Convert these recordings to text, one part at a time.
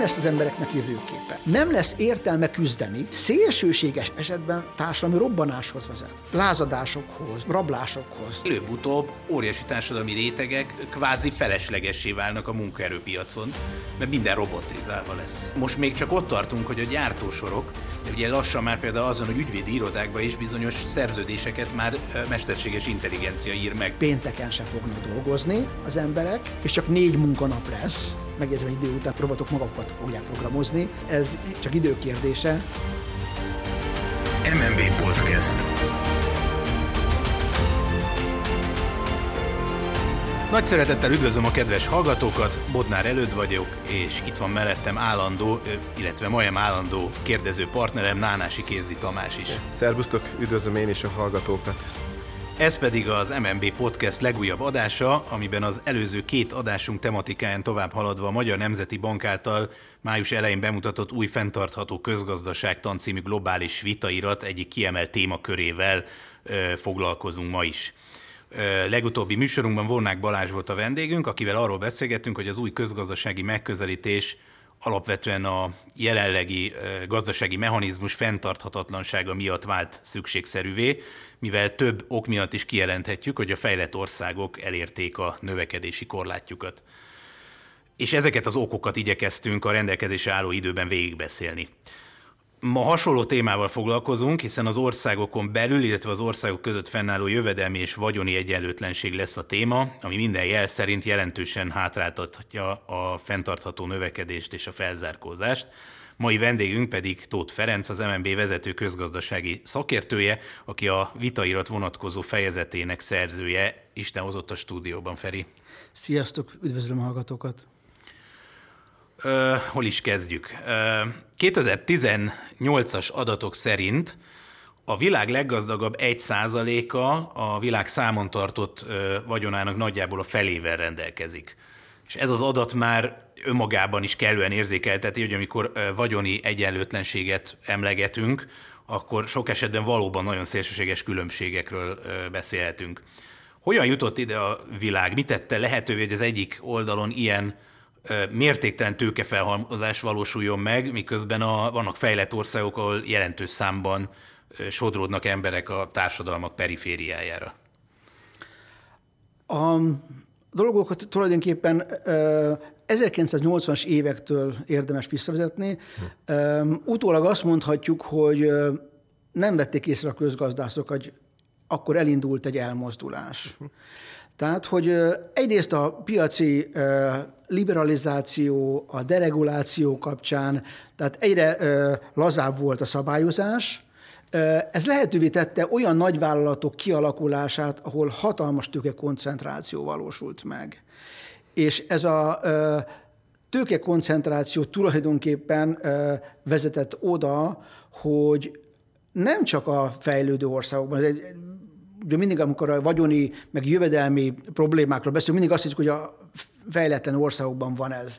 nem lesz az embereknek jövőképe. Nem lesz értelme küzdeni, szélsőséges esetben társadalmi robbanáshoz vezet. Lázadásokhoz, rablásokhoz. Előbb-utóbb óriási társadalmi rétegek kvázi feleslegessé válnak a munkaerőpiacon, mert minden robotizálva lesz. Most még csak ott tartunk, hogy a gyártósorok, de ugye lassan már például azon, hogy ügyvédi irodákban is bizonyos szerződéseket már mesterséges intelligencia ír meg. Pénteken sem fognak dolgozni az emberek, és csak négy munkanap lesz. Megjegyzem, egy idő után robotok magukat fogják programozni. Ez csak időkérdése. MMB Podcast. Nagy szeretettel üdvözlöm a kedves hallgatókat, Bodnár előtt vagyok, és itt van mellettem állandó, illetve majdnem állandó kérdező partnerem, Nánási Kézdi Tamás is. Szerbusztok, üdvözlöm én is a hallgatókat. Ez pedig az MMB Podcast legújabb adása, amiben az előző két adásunk tematikáján tovább haladva a Magyar Nemzeti Bank által május elején bemutatott új fenntartható közgazdaságtan című globális vitairat egyik kiemelt témakörével ö, foglalkozunk ma is. Legutóbbi műsorunkban Vornák Balázs volt a vendégünk, akivel arról beszélgettünk, hogy az új közgazdasági megközelítés alapvetően a jelenlegi gazdasági mechanizmus fenntarthatatlansága miatt vált szükségszerűvé, mivel több ok miatt is kijelenthetjük, hogy a fejlett országok elérték a növekedési korlátjukat. És ezeket az okokat igyekeztünk a rendelkezésre álló időben végigbeszélni. Ma hasonló témával foglalkozunk, hiszen az országokon belül, illetve az országok között fennálló jövedelmi és vagyoni egyenlőtlenség lesz a téma, ami minden jel szerint jelentősen hátráltathatja a fenntartható növekedést és a felzárkózást. Mai vendégünk pedig Tóth Ferenc, az MNB vezető közgazdasági szakértője, aki a vitairat vonatkozó fejezetének szerzője. Isten hozott a stúdióban, Feri. Sziasztok, üdvözlöm a hallgatókat! Uh, hol is kezdjük? Uh, 2018-as adatok szerint a világ leggazdagabb 1%-a a világ számon tartott uh, vagyonának nagyjából a felével rendelkezik. És ez az adat már önmagában is kellően érzékelteti, hogy amikor vagyoni egyenlőtlenséget emlegetünk, akkor sok esetben valóban nagyon szélsőséges különbségekről beszélhetünk. Hogyan jutott ide a világ? Mi tette lehetővé, hogy az egyik oldalon ilyen mértéktelen tőkefelhalmozás valósuljon meg, miközben a, vannak fejlett országok, ahol jelentős számban sodródnak emberek a társadalmak perifériájára. A dolgokat tulajdonképpen 1980-as évektől érdemes visszavezetni. Hm. Utólag azt mondhatjuk, hogy nem vették észre a közgazdászok, hogy akkor elindult egy elmozdulás. Tehát, hogy egyrészt a piaci liberalizáció, a dereguláció kapcsán, tehát egyre lazább volt a szabályozás, ez lehetővé tette olyan nagyvállalatok kialakulását, ahol hatalmas tőkekoncentráció valósult meg. És ez a tőkekoncentráció tulajdonképpen vezetett oda, hogy nem csak a fejlődő országokban, egy ugye mindig, amikor a vagyoni, meg jövedelmi problémákról beszélünk, mindig azt hiszük, hogy a fejletlen országokban van ez.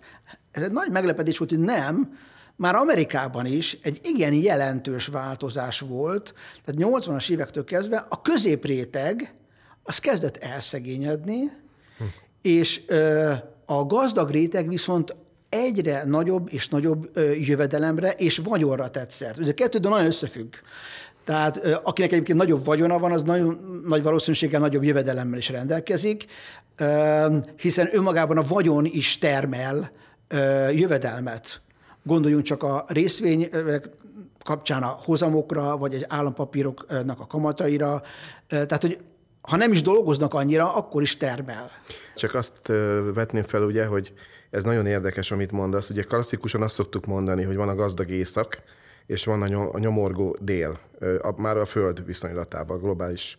Ez egy nagy meglepetés volt, hogy nem, már Amerikában is egy igen jelentős változás volt, tehát 80-as évektől kezdve a középréteg az kezdett elszegényedni. És a gazdag réteg viszont egyre nagyobb és nagyobb jövedelemre és vagyonra tett szert. Ez a kettő nagyon összefügg. Tehát akinek egyébként nagyobb vagyona van, az nagyon nagy valószínűséggel nagyobb jövedelemmel is rendelkezik, hiszen önmagában a vagyon is termel jövedelmet. Gondoljunk csak a részvény kapcsán a hozamokra, vagy egy állampapíroknak a kamataira. Tehát, hogy ha nem is dolgoznak annyira, akkor is termel. Csak azt vetném fel, ugye, hogy ez nagyon érdekes, amit mondasz. Ugye klasszikusan azt szoktuk mondani, hogy van a gazdag észak, és van a nyomorgó dél, már a Föld viszonylatában, globális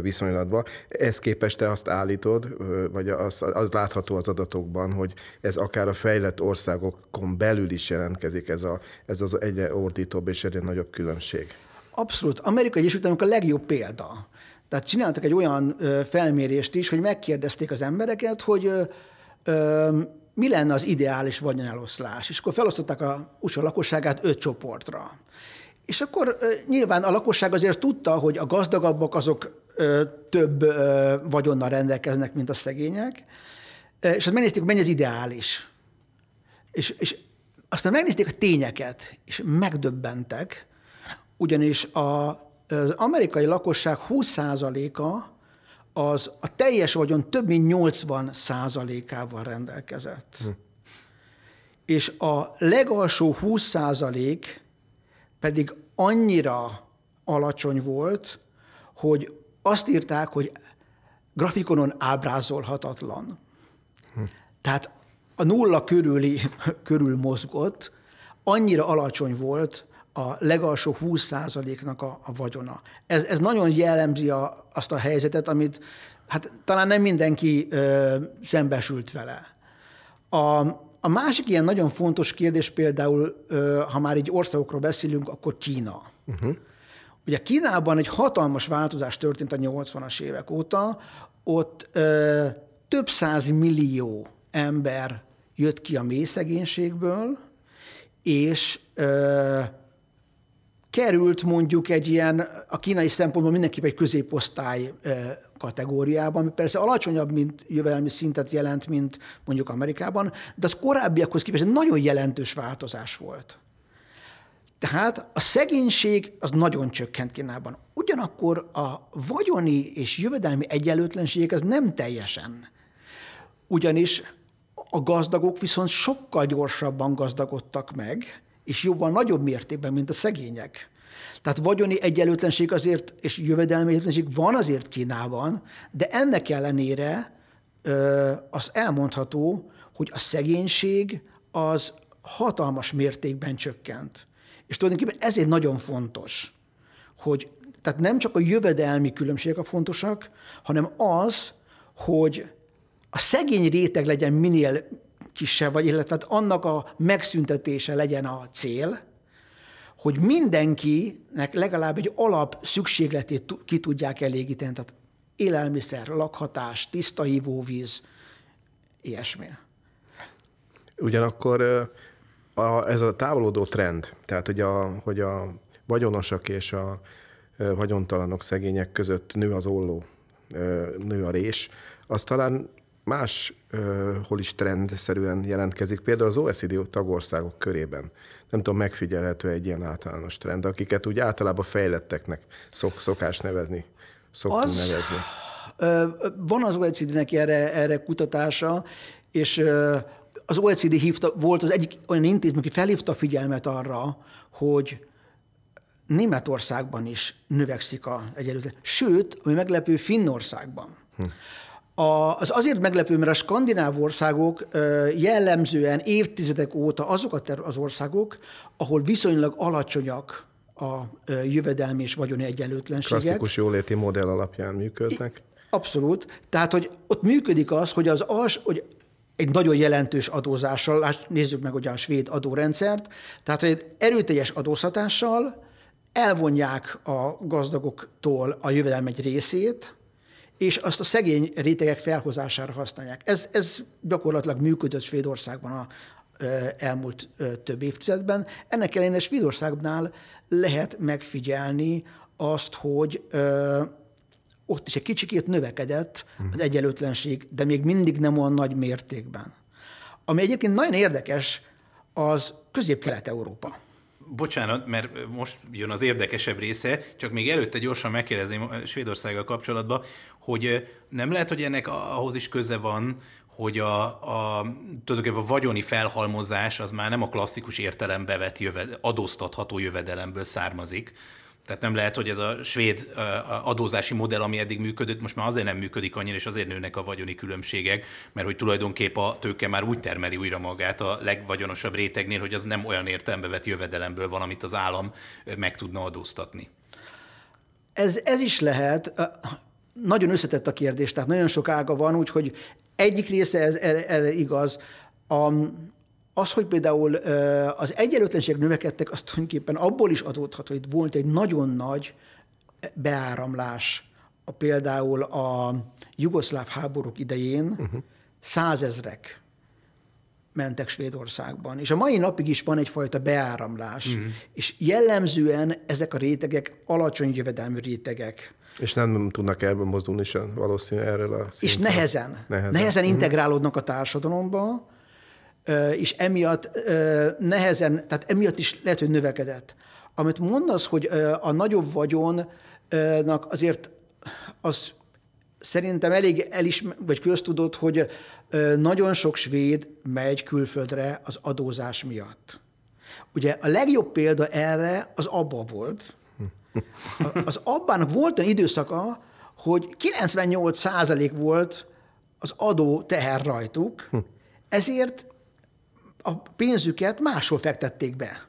viszonylatban. Ez képest te azt állítod, vagy az, az látható az adatokban, hogy ez akár a fejlett országokon belül is jelentkezik ez, a, ez az egyre ordítóbb és egyre nagyobb különbség. Abszolút. Amerikai Egyesült Államok a legjobb példa. Tehát csináltak egy olyan felmérést is, hogy megkérdezték az embereket, hogy mi lenne az ideális vagyoneloszlás. És akkor felosztották a USA lakosságát öt csoportra. És akkor nyilván a lakosság azért tudta, hogy a gazdagabbak azok több vagyonnal rendelkeznek, mint a szegények, és azt megnézték, hogy mennyi az ideális. És, és Aztán megnézték a tényeket, és megdöbbentek, ugyanis a, az amerikai lakosság 20%-a az a teljes vagyon több mint 80 százalékával rendelkezett. Hm. És a legalsó 20 százalék pedig annyira alacsony volt, hogy azt írták, hogy grafikonon ábrázolhatatlan. Hm. Tehát a nulla körüli, körül mozgott, annyira alacsony volt a legalsó 20%-nak a, a vagyona. Ez, ez nagyon jellemzi a, azt a helyzetet, amit hát talán nem mindenki ö, szembesült vele. A, a másik ilyen nagyon fontos kérdés például, ö, ha már egy országokról beszélünk, akkor Kína. Uh-huh. Ugye Kínában egy hatalmas változás történt a 80-as évek óta, ott ö, több száz millió ember jött ki a mély szegénységből, és ö, került mondjuk egy ilyen, a kínai szempontból mindenképp egy középosztály kategóriában, ami persze alacsonyabb, mint jövedelmi szintet jelent, mint mondjuk Amerikában, de az korábbiakhoz képest egy nagyon jelentős változás volt. Tehát a szegénység az nagyon csökkent Kínában. Ugyanakkor a vagyoni és jövedelmi egyenlőtlenség az nem teljesen. Ugyanis a gazdagok viszont sokkal gyorsabban gazdagodtak meg, és jobban nagyobb mértékben, mint a szegények. Tehát vagyoni egyenlőtlenség azért, és jövedelmi egyenlőtlenség van azért Kínában, de ennek ellenére az elmondható, hogy a szegénység az hatalmas mértékben csökkent. És tulajdonképpen ezért nagyon fontos, hogy tehát nem csak a jövedelmi különbségek a fontosak, hanem az, hogy a szegény réteg legyen minél kisebb, vagy illetve hát annak a megszüntetése legyen a cél, hogy mindenkinek legalább egy alap szükségletét ki tudják elégíteni, tehát élelmiszer, lakhatás, tiszta ivóvíz, ilyesmi. Ugyanakkor a, ez a távolodó trend, tehát hogy a, hogy a vagyonosak és a vagyontalanok, szegények között nő az olló, nő a rés, az talán más hol is trendszerűen jelentkezik, például az OECD tagországok körében. Nem tudom, megfigyelhető egy ilyen általános trend, akiket úgy általában fejletteknek szok, szokás nevezni, szoktunk az, nevezni. Van az OECD-nek erre, erre kutatása, és az OECD hívta, volt az egyik olyan intézmény, aki felhívta a figyelmet arra, hogy Németországban is növekszik a egyenlőtlenség. Sőt, ami meglepő, Finnországban. Hm. A, az azért meglepő, mert a skandináv országok jellemzően évtizedek óta azok az országok, ahol viszonylag alacsonyak a jövedelmi és vagyoni egyenlőtlenségek. Klasszikus jóléti modell alapján működnek. Abszolút. Tehát, hogy ott működik az, hogy az als, hogy egy nagyon jelentős adózással, nézzük meg ugye a svéd adórendszert, tehát hogy egy erőteljes adóztatással elvonják a gazdagoktól a jövedelem egy részét, és azt a szegény rétegek felhozására használják. Ez, ez gyakorlatilag működött Svédországban a elmúlt több évtizedben. Ennek ellenére Svédországnál lehet megfigyelni azt, hogy ott is egy kicsikét növekedett az egyenlőtlenség, de még mindig nem olyan nagy mértékben. Ami egyébként nagyon érdekes, az Közép-Kelet-Európa. Bocsánat, mert most jön az érdekesebb része, csak még előtte gyorsan megkérdezném Svédországgal kapcsolatban, hogy nem lehet, hogy ennek ahhoz is köze van, hogy a, a, tulajdonképpen a vagyoni felhalmozás az már nem a klasszikus értelembe vett jöved, adóztatható jövedelemből származik, tehát nem lehet, hogy ez a svéd adózási modell, ami eddig működött, most már azért nem működik annyira, és azért nőnek a vagyoni különbségek, mert hogy tulajdonképp a tőke már úgy termeli újra magát a legvagyonosabb rétegnél, hogy az nem olyan értelembe vett jövedelemből van, amit az állam meg tudna adóztatni. Ez, ez is lehet. Nagyon összetett a kérdés, tehát nagyon sok ága van, úgyhogy egyik része ez erre, erre igaz. A, az, hogy például az egyenlőtlenségek növekedtek, az tulajdonképpen abból is adódhat, hogy volt egy nagyon nagy beáramlás a, például a jugoszláv háborúk idején uh-huh. százezrek mentek Svédországban. És a mai napig is van egyfajta beáramlás. Uh-huh. És jellemzően ezek a rétegek alacsony jövedelmű rétegek. És nem tudnak ebből mozdulni sem valószínűleg erről a szinten. És nehezen. Nehezen, nehezen uh-huh. integrálódnak a társadalomba, és emiatt nehezen, tehát emiatt is lehet, hogy növekedett. Amit mondasz, hogy a nagyobb vagyonnak azért az szerintem elég elismer, vagy köztudott, hogy nagyon sok svéd megy külföldre az adózás miatt. Ugye a legjobb példa erre az abba volt. Az abbának volt egy időszaka, hogy 98 százalék volt az adó teher rajtuk, ezért a pénzüket máshol fektették be.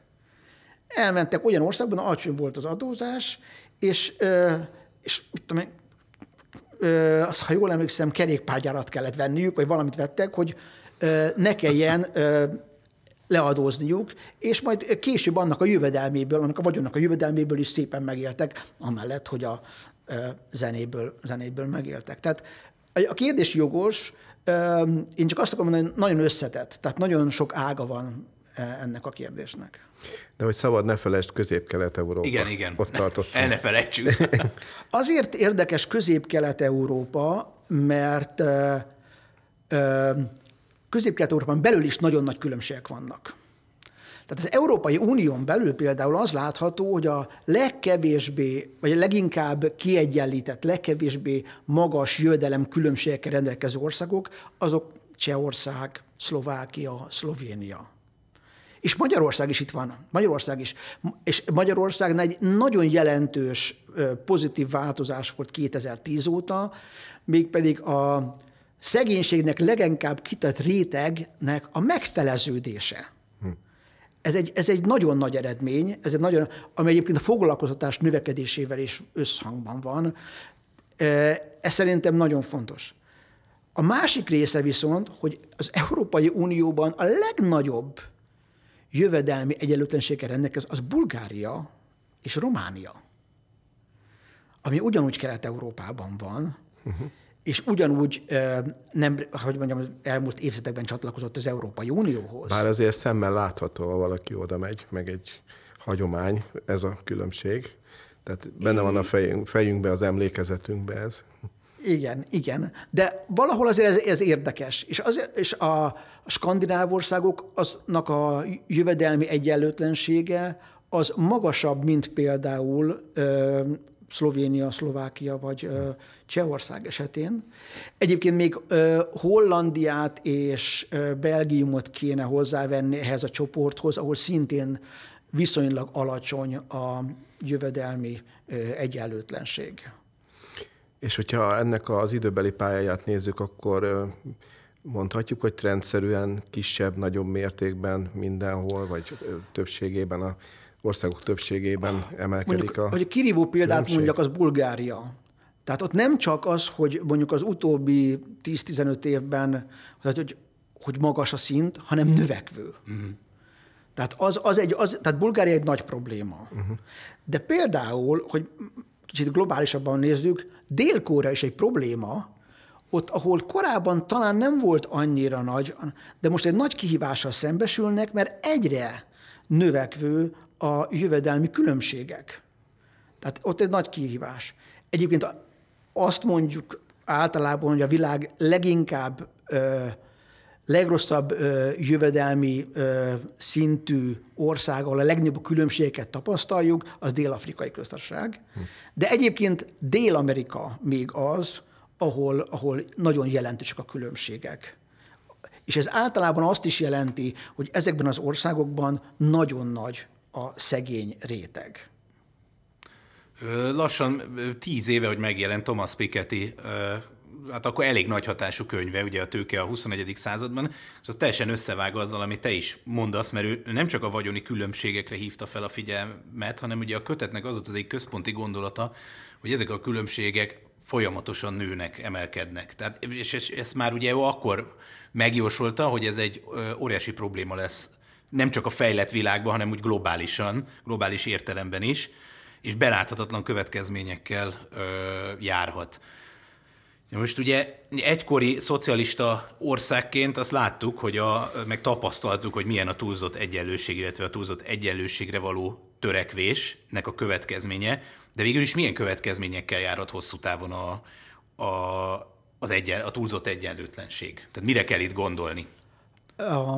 Elmentek olyan országban, alacsony volt az adózás, és, és mit tudom én, azt, ha jól emlékszem, kerékpárgyárat kellett venniük, vagy valamit vettek, hogy ne kelljen leadózniuk, és majd később annak a jövedelméből, annak a vagyonnak a jövedelméből is szépen megéltek, amellett, hogy a zenéből, zenéből megéltek. Tehát a kérdés jogos, én csak azt akarom mondani, hogy nagyon összetett, tehát nagyon sok ága van ennek a kérdésnek. De hogy szabad, ne felejtsd Közép-Kelet-Európa. Igen, igen. Ott tartottunk. El ne felejtsük. Azért érdekes Közép-Kelet-Európa, mert Közép-Kelet-Európán belül is nagyon nagy különbségek vannak. Tehát az Európai Unión belül például az látható, hogy a legkevésbé, vagy a leginkább kiegyenlített, legkevésbé magas jövedelem különbségekkel rendelkező országok, azok Csehország, Szlovákia, Szlovénia. És Magyarország is itt van. Magyarország is. És Magyarország egy nagyon jelentős pozitív változás volt 2010 óta, mégpedig a szegénységnek leginkább kitett rétegnek a megfeleződése. Ez egy, ez egy nagyon nagy eredmény, ez egy nagyon, ami egyébként a foglalkoztatás növekedésével is összhangban van. Ez szerintem nagyon fontos. A másik része viszont, hogy az Európai Unióban a legnagyobb jövedelmi egyenlőtlenséggel rendelkező, az Bulgária és Románia, ami ugyanúgy Kelet-Európában van, uh-huh. És ugyanúgy nem, hogy mondjam, az elmúlt évtizedekben csatlakozott az Európai Unióhoz. Bár azért szemmel látható, ha valaki oda megy, meg egy hagyomány, ez a különbség. Tehát benne van a fejünk, fejünkbe, az emlékezetünkbe ez. Igen, igen. De valahol azért ez, ez érdekes. És, az, és a, skandináv országok aznak a jövedelmi egyenlőtlensége az magasabb, mint például Szlovénia, Szlovákia vagy ö, Csehország esetén. Egyébként még Hollandiát és Belgiumot kéne hozzávenni ehhez a csoporthoz, ahol szintén viszonylag alacsony a jövedelmi egyenlőtlenség. És hogyha ennek az időbeli pályáját nézzük, akkor mondhatjuk, hogy trendszerűen kisebb, nagyobb mértékben mindenhol, vagy többségében a országok többségében emelkedik mondjuk, a Hogy a kirívó példát különbség. mondjak, az Bulgária. Tehát ott nem csak az, hogy mondjuk az utóbbi 10-15 évben, hogy, hogy magas a szint, hanem növekvő. Uh-huh. Tehát, az, az egy, az, tehát Bulgária egy nagy probléma. Uh-huh. De például, hogy kicsit globálisabban nézzük, dél is egy probléma, ott, ahol korábban talán nem volt annyira nagy, de most egy nagy kihívással szembesülnek, mert egyre növekvő a jövedelmi különbségek. Tehát ott egy nagy kihívás. Egyébként azt mondjuk általában, hogy a világ leginkább ö, legrosszabb ö, jövedelmi ö, szintű ország, ahol a legnagyobb különbségeket tapasztaljuk, az Dél-Afrikai Köztársaság. De egyébként Dél-Amerika még az, ahol, ahol nagyon jelentősek a különbségek. És ez általában azt is jelenti, hogy ezekben az országokban nagyon nagy a szegény réteg. Lassan tíz éve, hogy megjelent Thomas Piketty hát akkor elég nagy hatású könyve, ugye a tőke a 21. században, és az teljesen összevág azzal, amit te is mondasz, mert ő nem csak a vagyoni különbségekre hívta fel a figyelmet, hanem ugye a kötetnek az volt az egy központi gondolata, hogy ezek a különbségek folyamatosan nőnek, emelkednek. Tehát, és ezt már ugye ő akkor megjósolta, hogy ez egy óriási probléma lesz nem csak a fejlett világban, hanem úgy globálisan, globális értelemben is, és beláthatatlan következményekkel ö, járhat. Most ugye egykori szocialista országként azt láttuk, hogy a, meg tapasztaltuk, hogy milyen a túlzott egyenlőség, illetve a túlzott egyenlőségre való törekvésnek a következménye, de végül is milyen következményekkel járhat hosszú távon a, a, az egyen, a túlzott egyenlőtlenség? Tehát mire kell itt gondolni? A,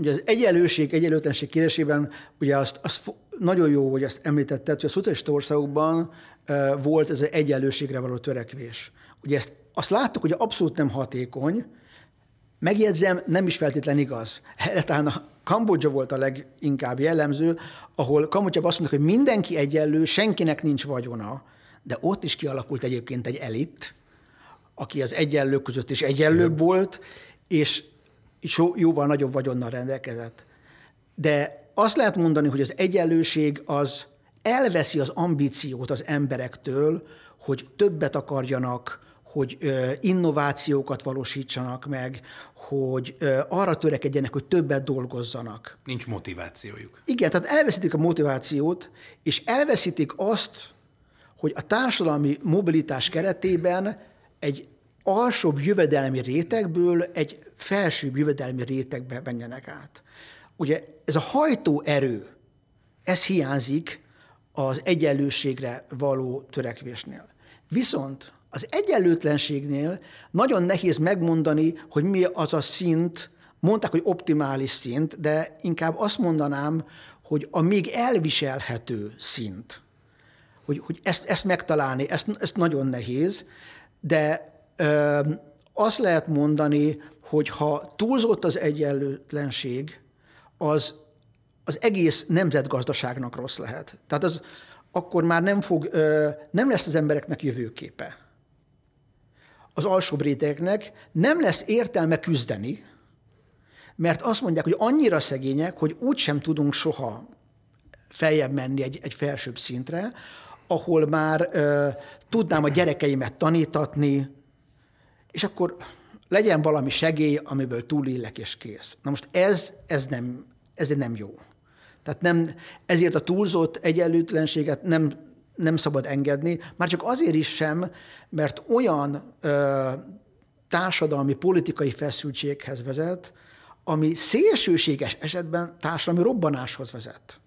ugye az egyenlőség, egyenlőtlenség kérdésében ugye azt, azt nagyon jó, hogy ezt említetted, hogy a szocialista országokban volt ez az egyenlőségre való törekvés. Ugye ezt, azt láttuk, hogy abszolút nem hatékony, Megjegyzem, nem is feltétlen igaz. Erre talán a Kambodzsa volt a leginkább jellemző, ahol Kambodzsában azt mondták, hogy mindenki egyenlő, senkinek nincs vagyona, de ott is kialakult egyébként egy elit, aki az egyenlők között is egyenlőbb volt, és jóval nagyobb vagyonnal rendelkezett. De azt lehet mondani, hogy az egyenlőség az elveszi az ambíciót az emberektől, hogy többet akarjanak, hogy innovációkat valósítsanak meg, hogy arra törekedjenek, hogy többet dolgozzanak. Nincs motivációjuk. Igen, tehát elveszítik a motivációt, és elveszítik azt, hogy a társadalmi mobilitás keretében egy alsóbb jövedelmi rétegből egy felsőbb jövedelmi rétegbe menjenek át. Ugye ez a hajtó erő, ez hiányzik az egyenlőségre való törekvésnél. Viszont az egyenlőtlenségnél nagyon nehéz megmondani, hogy mi az a szint, mondták, hogy optimális szint, de inkább azt mondanám, hogy a még elviselhető szint. Hogy, hogy ezt, ezt megtalálni, ezt, ezt nagyon nehéz, de azt lehet mondani, hogy ha túlzott az egyenlőtlenség, az az egész nemzetgazdaságnak rossz lehet. Tehát az akkor már nem, fog, nem lesz az embereknek jövőképe az alsóbb rétegeknek nem lesz értelme küzdeni, mert azt mondják, hogy annyira szegények, hogy úgysem tudunk soha feljebb menni egy, egy felsőbb szintre, ahol már ö, tudnám a gyerekeimet tanítatni, és akkor legyen valami segély, amiből túlillek és kész. Na most ez, ez, nem, ez nem jó. Tehát nem, ezért a túlzott egyenlőtlenséget nem nem szabad engedni, már csak azért is sem, mert olyan ö, társadalmi, politikai feszültséghez vezet, ami szélsőséges esetben társadalmi robbanáshoz vezet.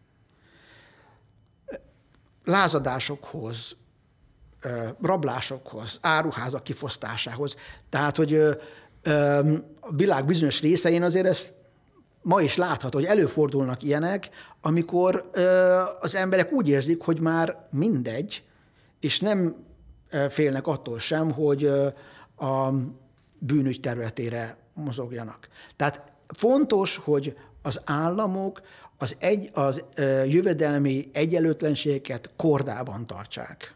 Lázadásokhoz, rablásokhoz, áruházak kifosztásához. Tehát, hogy a világ bizonyos részein azért ezt ma is látható, hogy előfordulnak ilyenek, amikor az emberek úgy érzik, hogy már mindegy, és nem félnek attól sem, hogy a bűnügy területére mozogjanak. Tehát fontos, hogy az államok az, egy, az jövedelmi egyenlőtlenségeket kordában tartsák.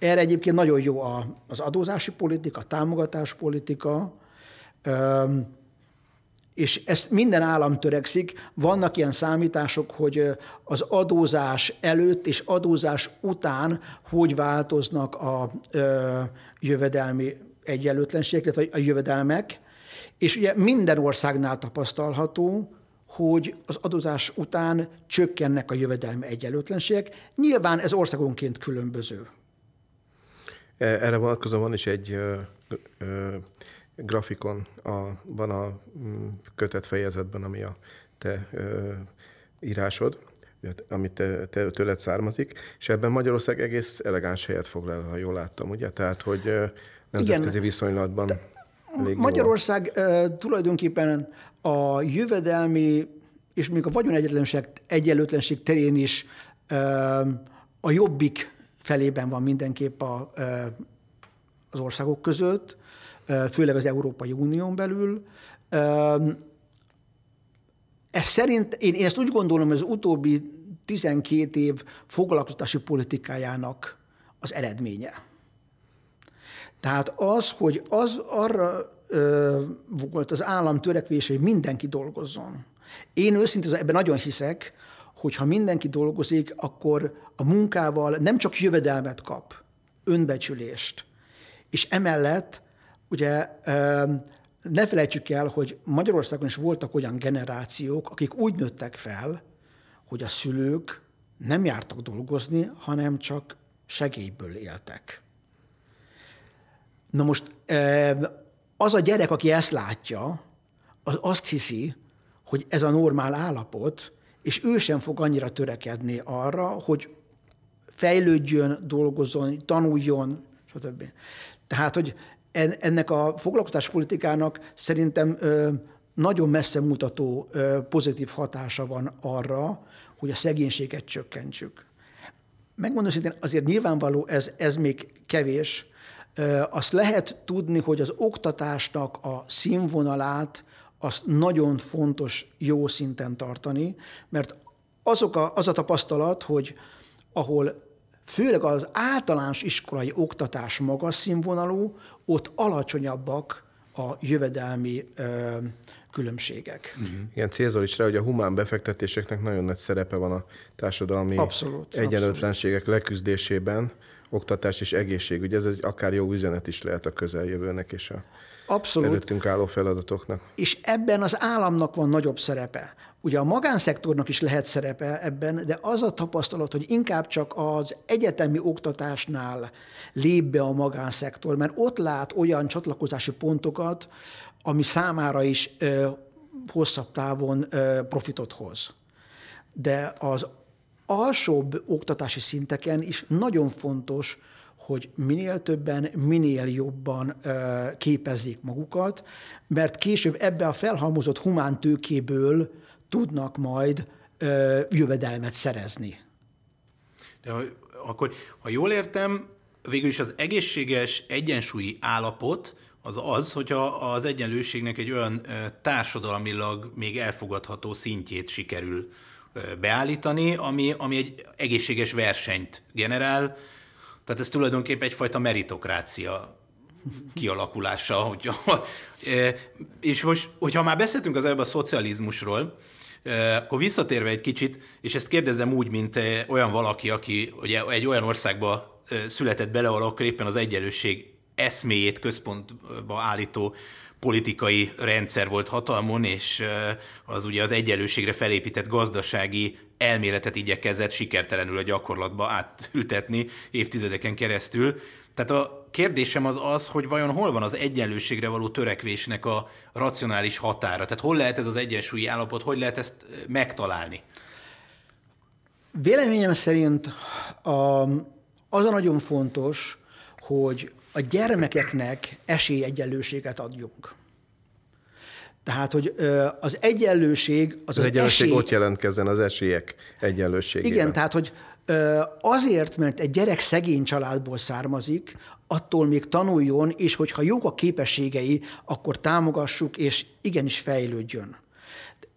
Erre egyébként nagyon jó az adózási politika, a támogatás politika, és ezt minden állam törekszik. Vannak ilyen számítások, hogy az adózás előtt és adózás után hogy változnak a jövedelmi egyenlőtlenségek, vagy a jövedelmek, és ugye minden országnál tapasztalható, hogy az adózás után csökkennek a jövedelmi egyenlőtlenségek. Nyilván ez országonként különböző. E, erre vonatkozóan van is egy ö, ö, grafikon a, van a mm, kötet fejezetben, ami a te ö, írásod, amit te, te, tőled származik, és ebben Magyarország egész elegáns helyet foglal, ha jól láttam, ugye? Tehát, hogy nemzetközi Igen. viszonylatban De Magyarország uh, tulajdonképpen a jövedelmi és még a vagyon egyenlőtlenség terén is a jobbik felében van mindenképp a, az országok között főleg az Európai Unión belül. Ez szerint, én, én ezt úgy gondolom, hogy az utóbbi 12 év foglalkoztatási politikájának az eredménye. Tehát az, hogy az arra ö, volt az állam törekvése, hogy mindenki dolgozzon. Én őszintén ebben nagyon hiszek, hogy ha mindenki dolgozik, akkor a munkával nem csak jövedelmet kap, önbecsülést, és emellett Ugye ne felejtsük el, hogy Magyarországon is voltak olyan generációk, akik úgy nőttek fel, hogy a szülők nem jártak dolgozni, hanem csak segélyből éltek. Na most az a gyerek, aki ezt látja, az azt hiszi, hogy ez a normál állapot, és ő sem fog annyira törekedni arra, hogy fejlődjön, dolgozzon, tanuljon, stb. Tehát, hogy ennek a foglalkoztáspolitikának szerintem nagyon messze mutató pozitív hatása van arra, hogy a szegénységet csökkentsük. Megmondom szintén, azért nyilvánvaló ez, ez még kevés. Azt lehet tudni, hogy az oktatásnak a színvonalát azt nagyon fontos jó szinten tartani, mert azok a, az a tapasztalat, hogy ahol főleg az általános iskolai oktatás magas színvonalú, ott alacsonyabbak a jövedelmi ö, különbségek. Uh-huh. Igen, célzol is rá, hogy a humán befektetéseknek nagyon nagy szerepe van a társadalmi abszolút, egyenlőtlenségek abszolút. leküzdésében, oktatás és egészségügy. Ez egy akár jó üzenet is lehet a közeljövőnek és a Abszolút. előttünk álló feladatoknak. És ebben az államnak van nagyobb szerepe. Ugye a magánszektornak is lehet szerepe ebben, de az a tapasztalat, hogy inkább csak az egyetemi oktatásnál lép be a magánszektor, mert ott lát olyan csatlakozási pontokat, ami számára is ö, hosszabb távon ö, profitot hoz. De az alsóbb oktatási szinteken is nagyon fontos, hogy minél többen, minél jobban ö, képezzék magukat, mert később ebbe a felhalmozott humántőkéből tudnak majd ö, jövedelmet szerezni. De akkor, ha jól értem, végül is az egészséges egyensúlyi állapot az az, hogyha az egyenlőségnek egy olyan társadalmilag még elfogadható szintjét sikerül beállítani, ami, ami egy egészséges versenyt generál, tehát ez tulajdonképpen egyfajta meritokrácia kialakulása. Hogyha, és most, hogyha már beszéltünk az előbb a szocializmusról, akkor visszatérve egy kicsit, és ezt kérdezem úgy, mint olyan valaki, aki ugye egy olyan országba született bele, ahol éppen az egyenlőség eszméjét központba állító politikai rendszer volt hatalmon, és az ugye az egyenlőségre felépített gazdasági elméletet igyekezett sikertelenül a gyakorlatba átültetni évtizedeken keresztül. Tehát a kérdésem az az, hogy vajon hol van az egyenlőségre való törekvésnek a racionális határa? Tehát hol lehet ez az egyensúlyi állapot, hogy lehet ezt megtalálni? Véleményem szerint a, az a nagyon fontos, hogy a gyermekeknek esélyegyenlőséget adjunk. Tehát, hogy az egyenlőség az az, az egyenlőség esély... ott jelentkezzen az esélyek egyenlőségében. Igen, tehát, hogy azért, mert egy gyerek szegény családból származik, attól még tanuljon, és hogyha jók a képességei, akkor támogassuk, és igenis fejlődjön.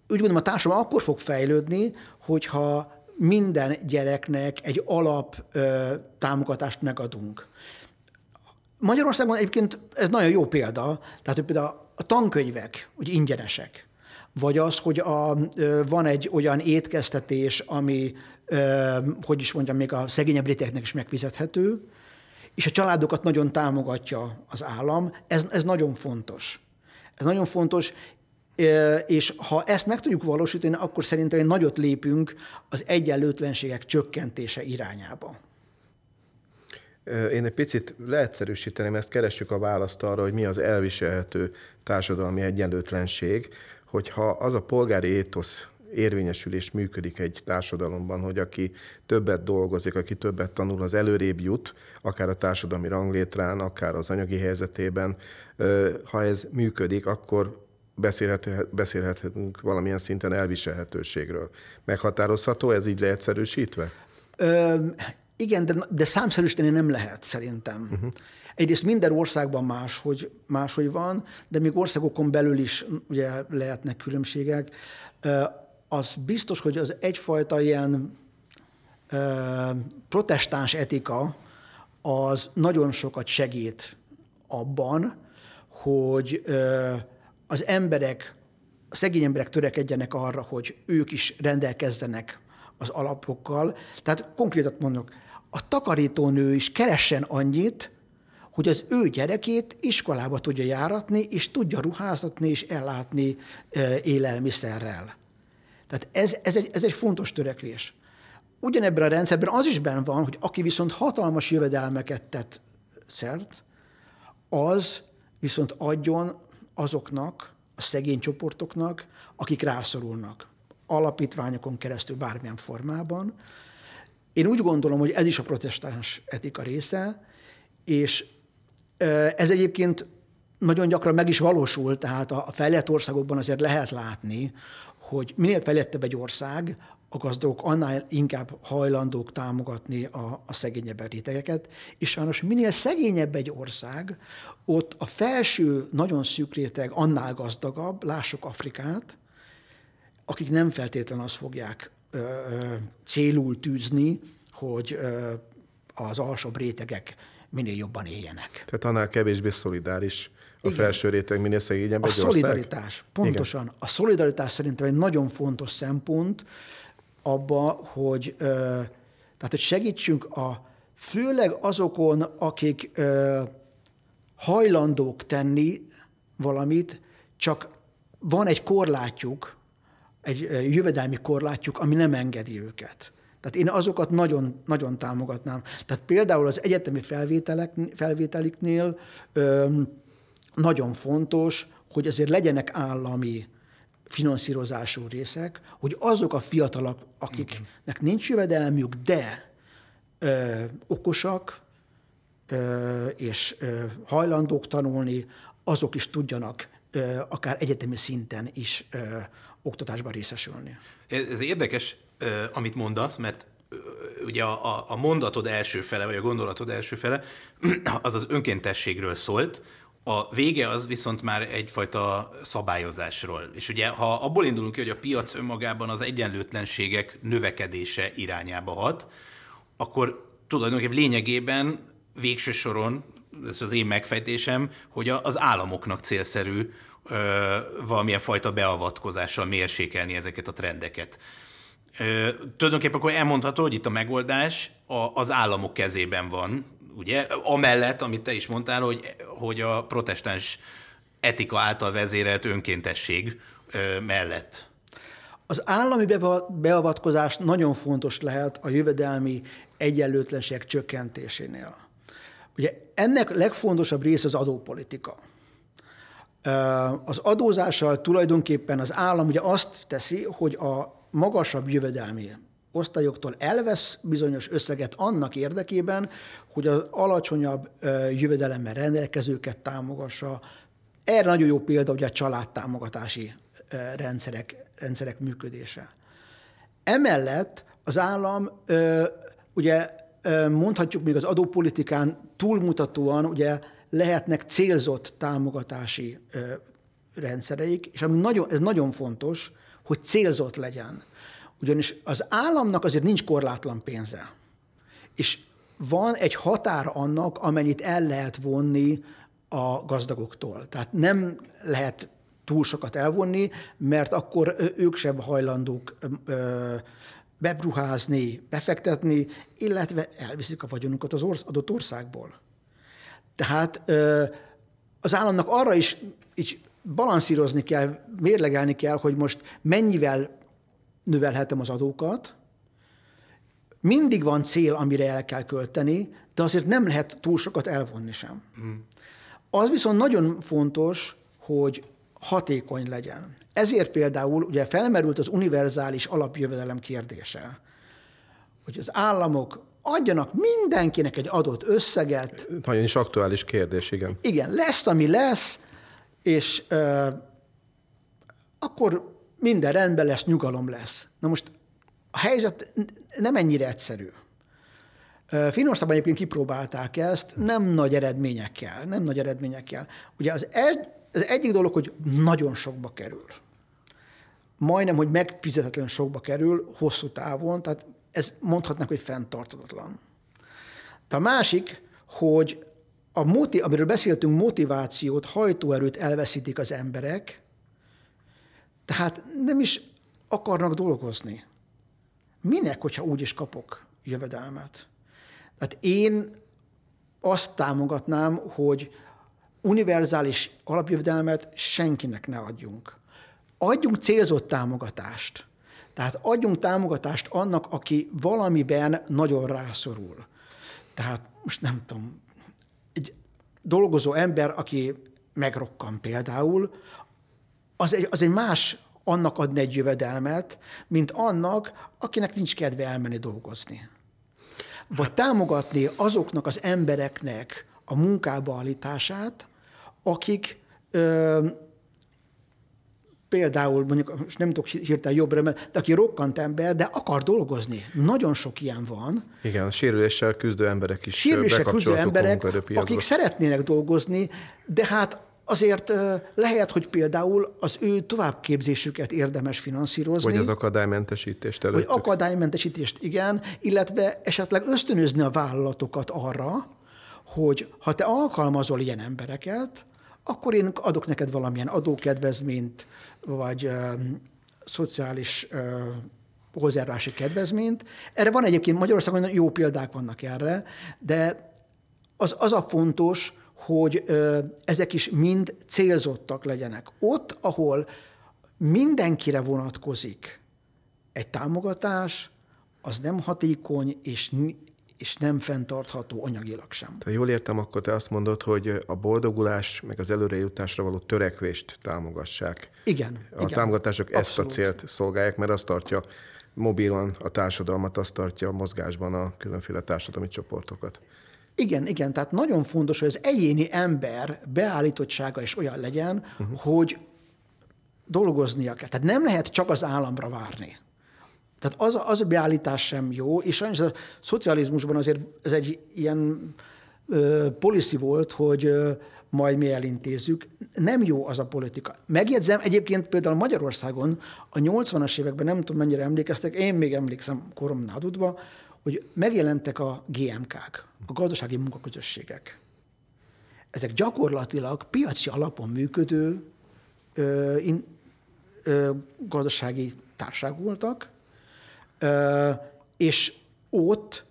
Úgy gondolom, a társadalom akkor fog fejlődni, hogyha minden gyereknek egy alap ö, támogatást megadunk. Magyarországon egyébként ez nagyon jó példa, tehát hogy például a tankönyvek, hogy ingyenesek, vagy az, hogy a, van egy olyan étkeztetés, ami, hogy is mondjam, még a szegényebb rétegnek is megfizethető, és a családokat nagyon támogatja az állam, ez, ez nagyon fontos. Ez nagyon fontos, és ha ezt meg tudjuk valósítani, akkor szerintem egy nagyot lépünk az egyenlőtlenségek csökkentése irányába. Én egy picit leegyszerűsíteném, ezt keressük a választ arra, hogy mi az elviselhető társadalmi egyenlőtlenség, hogyha az a polgári étosz érvényesül és működik egy társadalomban, hogy aki többet dolgozik, aki többet tanul, az előrébb jut, akár a társadalmi ranglétrán, akár az anyagi helyzetében. Ha ez működik, akkor beszélhetünk valamilyen szinten elviselhetőségről. Meghatározható ez így leegyszerűsítve? Ö, igen, de, de számszerűsíteni nem lehet szerintem. Uh-huh. Egyrészt minden országban máshogy, máshogy van, de még országokon belül is ugye lehetnek különbségek. Az biztos, hogy az egyfajta ilyen protestáns etika az nagyon sokat segít abban, hogy az emberek, a szegény emberek törekedjenek arra, hogy ők is rendelkezzenek az alapokkal. Tehát konkrétat mondok, a takarítónő is keressen annyit, hogy az ő gyerekét iskolába tudja járatni, és tudja ruházatni és ellátni élelmiszerrel. Tehát ez, ez, egy, ez egy fontos törekvés. Ugyanebben a rendszerben az is benne van, hogy aki viszont hatalmas jövedelmeket tett szert, az viszont adjon azoknak, a szegény csoportoknak, akik rászorulnak. Alapítványokon keresztül bármilyen formában. Én úgy gondolom, hogy ez is a protestáns etika része, és ez egyébként nagyon gyakran meg is valósul, tehát a fejlett országokban azért lehet látni, hogy minél fejlettebb egy ország, a gazdagok annál inkább hajlandók támogatni a, a szegényebb rétegeket, és sajnos minél szegényebb egy ország, ott a felső nagyon szűk réteg annál gazdagabb, lássuk Afrikát, akik nem feltétlenül azt fogják célul tűzni, hogy az alsóbb rétegek minél jobban éljenek. Tehát annál kevésbé szolidáris a Igen. felső réteg, minél szegényebb A szolidaritás, ország? pontosan. Igen. A szolidaritás szerintem egy nagyon fontos szempont abba, hogy, tehát, hogy segítsünk a, főleg azokon, akik hajlandók tenni valamit, csak van egy korlátjuk, egy jövedelmi korlátjuk, ami nem engedi őket. Tehát én azokat nagyon, nagyon támogatnám. Tehát például az egyetemi felvételek, felvételiknél ö, nagyon fontos, hogy azért legyenek állami finanszírozású részek, hogy azok a fiatalok, akiknek nincs jövedelmük, de ö, okosak ö, és ö, hajlandók tanulni, azok is tudjanak ö, akár egyetemi szinten is ö, oktatásban részesülni. Ez, érdekes, amit mondasz, mert ugye a, a mondatod első fele, vagy a gondolatod első fele, az az önkéntességről szólt, a vége az viszont már egyfajta szabályozásról. És ugye, ha abból indulunk ki, hogy a piac önmagában az egyenlőtlenségek növekedése irányába hat, akkor tulajdonképpen lényegében végső soron, ez az én megfejtésem, hogy az államoknak célszerű ö, valamilyen fajta beavatkozással mérsékelni ezeket a trendeket. Ö, tulajdonképpen akkor elmondható, hogy itt a megoldás a, az államok kezében van, ugye, amellett, amit te is mondtál, hogy, hogy a protestáns etika által vezérelt önkéntesség ö, mellett. Az állami beavatkozás nagyon fontos lehet a jövedelmi egyenlőtlenség csökkentésénél. Ugye ennek legfontosabb része az adópolitika. Az adózással tulajdonképpen az állam ugye azt teszi, hogy a magasabb jövedelmi osztályoktól elvesz bizonyos összeget annak érdekében, hogy az alacsonyabb jövedelemmel rendelkezőket támogassa. Erre nagyon jó példa ugye a családtámogatási rendszerek, rendszerek működése. Emellett az állam ugye mondhatjuk még az adópolitikán túlmutatóan ugye lehetnek célzott támogatási rendszereik, és ami nagyon, ez nagyon fontos, hogy célzott legyen. Ugyanis az államnak azért nincs korlátlan pénze. És van egy határ annak, amennyit el lehet vonni a gazdagoktól. Tehát nem lehet túl sokat elvonni, mert akkor ők sem hajlandók bebruházni, befektetni, illetve elviszik a vagyonukat az orsz- adott országból. Tehát az államnak arra is így balanszírozni kell, mérlegelni kell, hogy most mennyivel növelhetem az adókat, mindig van cél, amire el kell költeni, de azért nem lehet túl sokat elvonni sem. Hmm. Az viszont nagyon fontos, hogy hatékony legyen. Ezért például ugye felmerült az univerzális alapjövedelem kérdése, hogy az államok adjanak mindenkinek egy adott összeget. Nagyon is aktuális kérdés, igen. Igen, lesz, ami lesz, és uh, akkor minden rendben lesz, nyugalom lesz. Na most a helyzet nem ennyire egyszerű. Finországban egyébként kipróbálták ezt, nem nagy eredményekkel, nem nagy eredményekkel. Ugye az, az egyik dolog, hogy nagyon sokba kerül. Majdnem, hogy megfizetetlen sokba kerül hosszú távon, tehát ez mondhatnak, hogy fenntartatatlan. De a másik, hogy a motiv, amiről beszéltünk, motivációt, hajtóerőt elveszítik az emberek, tehát nem is akarnak dolgozni. Minek, hogyha úgy is kapok jövedelmet? Tehát én azt támogatnám, hogy univerzális alapjövedelmet senkinek ne adjunk. Adjunk célzott támogatást. Tehát adjunk támogatást annak, aki valamiben nagyon rászorul. Tehát most nem tudom, egy dolgozó ember, aki megrokkan például, az egy, az egy más annak adni egy jövedelmet, mint annak, akinek nincs kedve elmenni dolgozni. Vagy támogatni azoknak az embereknek a munkába állítását, akik ö, például mondjuk, most nem tudok hirtelen jobbra, de aki rokkant ember, de akar dolgozni. Nagyon sok ilyen van. Igen, a sérüléssel küzdő emberek is Sérüléssel küzdő emberek, akik szeretnének dolgozni, de hát azért lehet, hogy például az ő továbbképzésüket érdemes finanszírozni. Vagy az akadálymentesítést előtt. Vagy akadálymentesítést, igen, illetve esetleg ösztönözni a vállalatokat arra, hogy ha te alkalmazol ilyen embereket, akkor én adok neked valamilyen adókedvezményt, vagy ö, szociális ö, hozzájárulási kedvezményt. Erre van egyébként Magyarországon jó példák vannak erre, de az, az a fontos, hogy ö, ezek is mind célzottak legyenek. Ott, ahol mindenkire vonatkozik egy támogatás, az nem hatékony, és és nem fenntartható anyagilag sem. Ha jól értem, akkor te azt mondod, hogy a boldogulás, meg az előrejutásra való törekvést támogassák. Igen. A igen, támogatások abszolút. ezt a célt szolgálják, mert azt tartja mobilon a társadalmat, azt tartja mozgásban a különféle társadalmi csoportokat. Igen, igen, tehát nagyon fontos, hogy az egyéni ember beállítottsága is olyan legyen, uh-huh. hogy dolgoznia kell. Tehát nem lehet csak az államra várni. Tehát az, az a beállítás sem jó, és sajnos a szocializmusban azért ez egy ilyen ö, policy volt, hogy ö, majd mi elintézzük. Nem jó az a politika. Megjegyzem, egyébként például Magyarországon a 80-as években, nem tudom mennyire emlékeztek, én még emlékszem koromnál tudva, hogy megjelentek a GMK-k, a gazdasági munkaközösségek. Ezek gyakorlatilag piaci alapon működő ö, in, ö, gazdasági társág voltak, és ott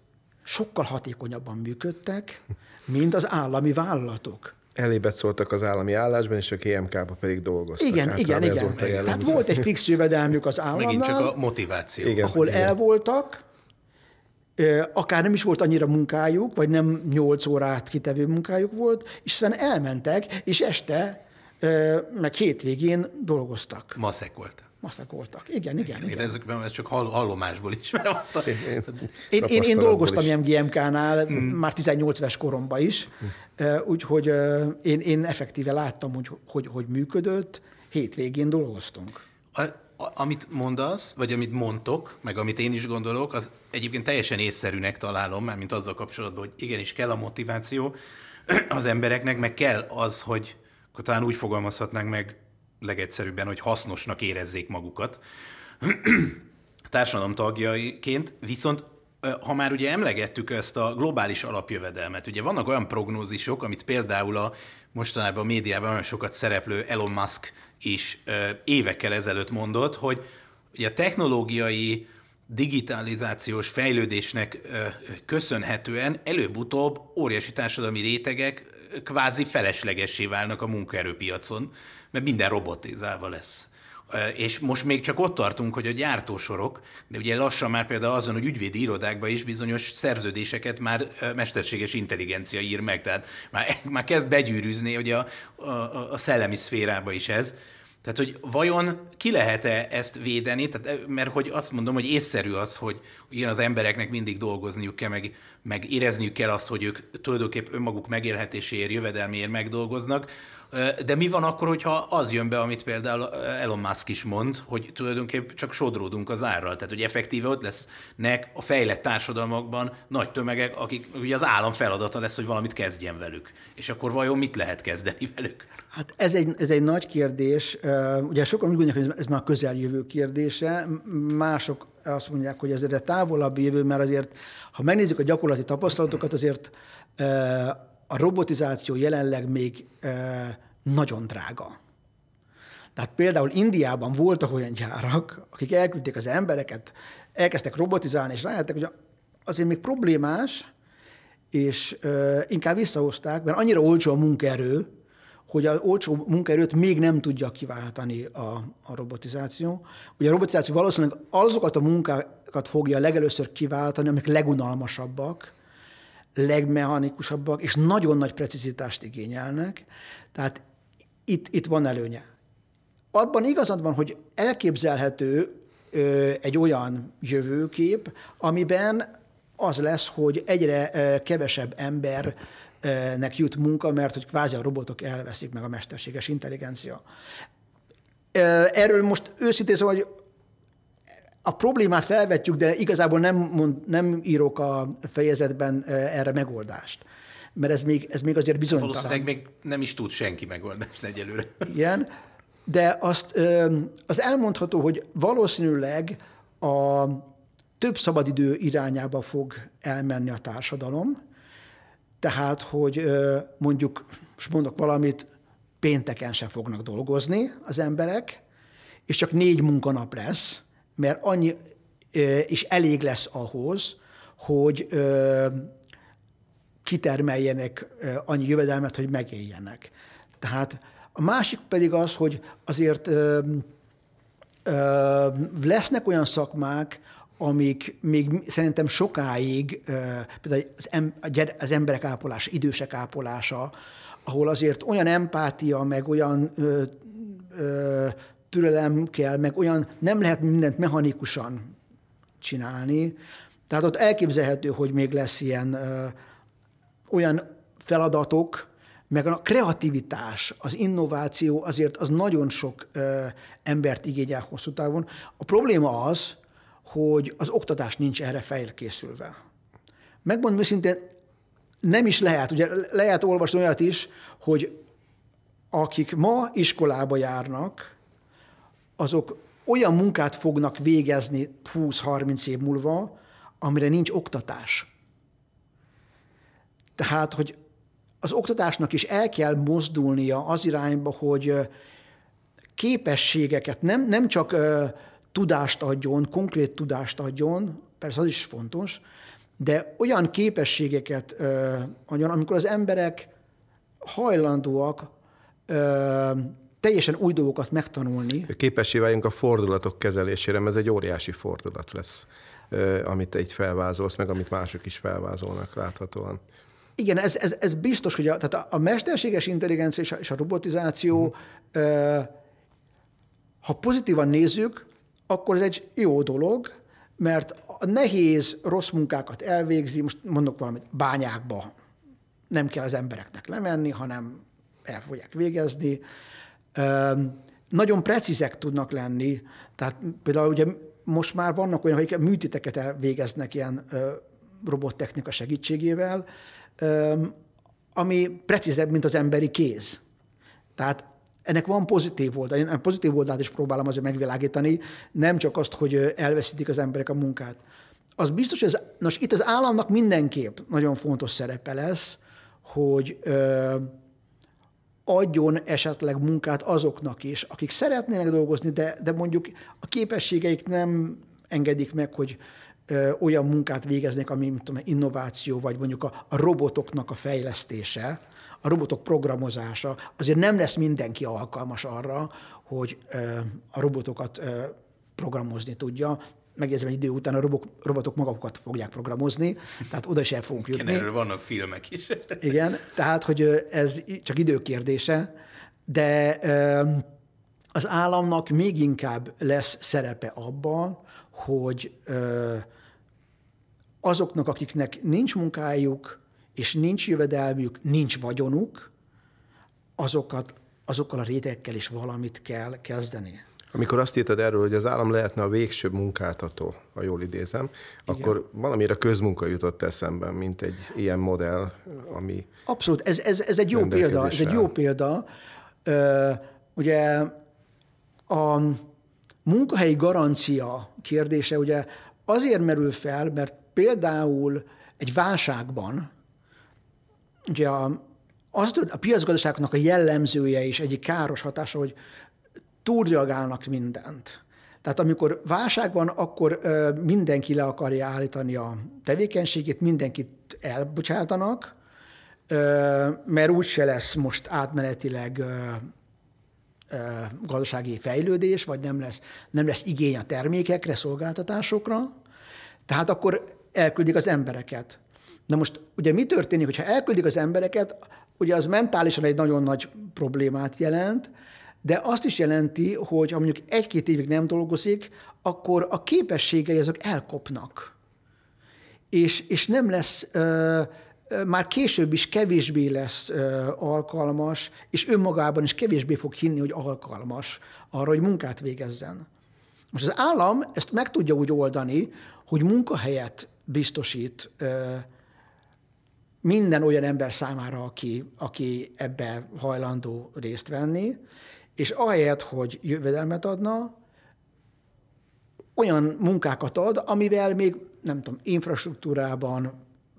sokkal hatékonyabban működtek, mint az állami vállalatok. Elébet szóltak az állami állásban, és a KMK-ba pedig dolgoztak. Igen, hát igen, igen. Tehát volt egy fix jövedelmük az államnál. Megint csak a motiváció. Igen, ahol igen. el voltak, akár nem is volt annyira munkájuk, vagy nem nyolc órát kitevő munkájuk volt, és aztán elmentek, és este, meg hétvégén dolgoztak. Maszek volt voltak. Igen, igen. igen. Én ezekben csak hall, hallomásból ismerem azt a... Én, én, én dolgoztam ilyen GMK-nál hmm. már 18 éves koromban is, hmm. úgyhogy én, én effektíve láttam, hogy, hogy, hogy működött, hétvégén dolgoztunk. A, a, amit mondasz, vagy amit mondtok, meg amit én is gondolok, az egyébként teljesen észszerűnek találom, mert mint azzal kapcsolatban, hogy igenis kell a motiváció az embereknek, meg kell az, hogy akkor talán úgy fogalmazhatnánk meg legegyszerűbben, hogy hasznosnak érezzék magukat. Társadalom tagjaiként, viszont ha már ugye emlegettük ezt a globális alapjövedelmet, ugye vannak olyan prognózisok, amit például a mostanában a médiában nagyon sokat szereplő Elon Musk is évekkel ezelőtt mondott, hogy ugye a technológiai digitalizációs fejlődésnek köszönhetően előbb-utóbb óriási társadalmi rétegek kvázi feleslegessé válnak a munkaerőpiacon, mert minden robotizálva lesz. És most még csak ott tartunk, hogy a gyártósorok, de ugye lassan már például azon, hogy ügyvédi irodákban is bizonyos szerződéseket már mesterséges intelligencia ír meg, tehát már, már kezd begyűrűzni ugye a, a, a szellemi szférába is ez. Tehát, hogy vajon ki lehet-e ezt védeni? Tehát, mert hogy azt mondom, hogy észszerű az, hogy ilyen az embereknek mindig dolgozniuk kell, meg, meg érezniük kell azt, hogy ők tulajdonképpen önmaguk megélhetéséért, jövedelméért megdolgoznak, de mi van akkor, hogyha az jön be, amit például Elon Musk is mond, hogy tulajdonképpen csak sodródunk az árral, tehát hogy effektíve ott lesznek a fejlett társadalmakban nagy tömegek, akik ugye az állam feladata lesz, hogy valamit kezdjen velük. És akkor vajon mit lehet kezdeni velük? Hát ez egy, ez egy nagy kérdés. Ugye sokan úgy gondolják, hogy ez már közeljövő kérdése. Mások azt mondják, hogy ez egy távolabb jövő, mert azért, ha megnézzük a gyakorlati tapasztalatokat, azért a robotizáció jelenleg még nagyon drága. Tehát például Indiában voltak olyan gyárak, akik elküldték az embereket, elkezdtek robotizálni, és rájöttek, hogy azért még problémás, és inkább visszahozták, mert annyira olcsó a munkaerő, hogy az olcsó munkaerőt még nem tudja kiváltani a, a robotizáció. Ugye a robotizáció valószínűleg azokat a munkákat fogja legelőször kiváltani, amik legunalmasabbak, legmechanikusabbak, és nagyon nagy precizitást igényelnek. Tehát itt, itt van előnye. Abban igazad van, hogy elképzelhető ö, egy olyan jövőkép, amiben az lesz, hogy egyre kevesebb ember nek jut munka, mert hogy kvázi a robotok elveszik meg a mesterséges intelligencia. Erről most őszintén szóval, hogy a problémát felvetjük, de igazából nem, mond, nem írok a fejezetben erre megoldást. Mert ez még, ez még azért bizonytalan. Valószínűleg még nem is tud senki megoldást egyelőre. Igen, de azt, az elmondható, hogy valószínűleg a több szabadidő irányába fog elmenni a társadalom, tehát, hogy mondjuk, most mondok valamit, pénteken sem fognak dolgozni az emberek, és csak négy munkanap lesz, mert annyi, és elég lesz ahhoz, hogy kitermeljenek annyi jövedelmet, hogy megéljenek. Tehát a másik pedig az, hogy azért lesznek olyan szakmák, amik még szerintem sokáig, például az, em, az emberek ápolása, idősek ápolása, ahol azért olyan empátia, meg olyan ö, ö, türelem kell, meg olyan nem lehet mindent mechanikusan csinálni. Tehát ott elképzelhető, hogy még lesz ilyen ö, olyan feladatok, meg a kreativitás, az innováció azért az nagyon sok ö, embert igényel hosszú távon. A probléma az, hogy az oktatás nincs erre felkészülve. Megmondom őszintén, nem is lehet. Ugye lehet olvasni olyat is, hogy akik ma iskolába járnak, azok olyan munkát fognak végezni 20-30 év múlva, amire nincs oktatás. Tehát, hogy az oktatásnak is el kell mozdulnia az irányba, hogy képességeket, nem, nem csak tudást adjon, konkrét tudást adjon, persze az is fontos, de olyan képességeket adjon, amikor az emberek hajlandóak teljesen új dolgokat megtanulni. Képessé váljunk a fordulatok kezelésére, mert ez egy óriási fordulat lesz, amit egy felvázolsz, meg amit mások is felvázolnak láthatóan. Igen, ez, ez, ez biztos, hogy a, tehát a, mesterséges intelligencia és a, és a robotizáció, uh-huh. ha pozitívan nézzük, akkor ez egy jó dolog, mert a nehéz, rossz munkákat elvégzi, most mondok valamit, bányákba nem kell az embereknek lemenni, hanem el fogják végezni. Nagyon precízek tudnak lenni, tehát például ugye most már vannak olyanok, akik műtéteket elvégeznek ilyen robottechnika segítségével, ami precízebb, mint az emberi kéz. Tehát ennek van pozitív oldal. Én pozitív oldalt is próbálom azért megvilágítani, nem csak azt, hogy elveszítik az emberek a munkát. Az biztos, hogy ez, nos, itt az államnak mindenképp nagyon fontos szerepe lesz, hogy ö, adjon esetleg munkát azoknak is, akik szeretnének dolgozni, de, de mondjuk a képességeik nem engedik meg, hogy ö, olyan munkát végeznek, ami mint tudom, innováció, vagy mondjuk a, a robotoknak a fejlesztése, a robotok programozása, azért nem lesz mindenki alkalmas arra, hogy a robotokat programozni tudja, megjegyzem, egy idő után a robok, robotok magakat fogják programozni, tehát oda is el fogunk jutni. Igen, erről vannak filmek is. Igen, tehát, hogy ez csak időkérdése, de az államnak még inkább lesz szerepe abban, hogy azoknak, akiknek nincs munkájuk, és nincs jövedelmük, nincs vagyonuk, azokat, azokkal a rétegekkel is valamit kell kezdeni. Amikor azt írtad erről, hogy az állam lehetne a végső munkáltató, ha jól idézem, Igen. akkor valamire közmunka jutott eszembe, mint egy ilyen modell, ami... Abszolút, ez, ez, ez egy jó példa. Ez egy jó példa. ugye a munkahelyi garancia kérdése ugye azért merül fel, mert például egy válságban, ugye a, az, a piacgazdaságnak a jellemzője és egyik káros hatása, hogy túlreagálnak mindent. Tehát amikor válság van, akkor mindenki le akarja állítani a tevékenységét, mindenkit elbocsátanak, mert úgyse lesz most átmenetileg gazdasági fejlődés, vagy nem lesz, nem lesz igény a termékekre, szolgáltatásokra. Tehát akkor elküldik az embereket. Na most ugye mi történik, hogyha elküldik az embereket, ugye az mentálisan egy nagyon nagy problémát jelent, de azt is jelenti, hogy ha mondjuk egy-két évig nem dolgozik, akkor a képességei azok elkopnak. És, és nem lesz ö, már később is kevésbé lesz alkalmas, és önmagában is kevésbé fog hinni, hogy alkalmas arra, hogy munkát végezzen. Most az állam ezt meg tudja úgy oldani, hogy munkahelyet biztosít minden olyan ember számára, aki, aki ebbe hajlandó részt venni, és ahelyett, hogy jövedelmet adna, olyan munkákat ad, amivel még, nem tudom, infrastruktúrában,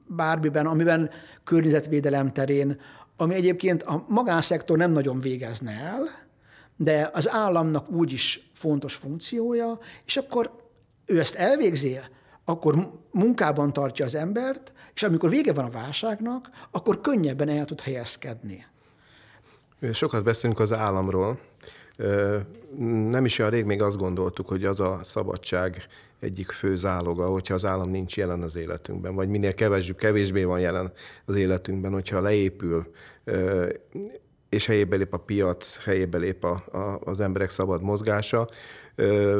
bármiben, amiben környezetvédelem terén, ami egyébként a magánszektor nem nagyon végezne el, de az államnak úgyis fontos funkciója, és akkor ő ezt elvégzi, akkor munkában tartja az embert, és amikor vége van a válságnak, akkor könnyebben el tud helyezkedni. Sokat beszélünk az államról. Nem is olyan rég még azt gondoltuk, hogy az a szabadság egyik fő záloga, hogyha az állam nincs jelen az életünkben, vagy minél kevesebb, kevésbé van jelen az életünkben, hogyha leépül, és helyébe lép a piac, helyébe lép a, a, az emberek szabad mozgása.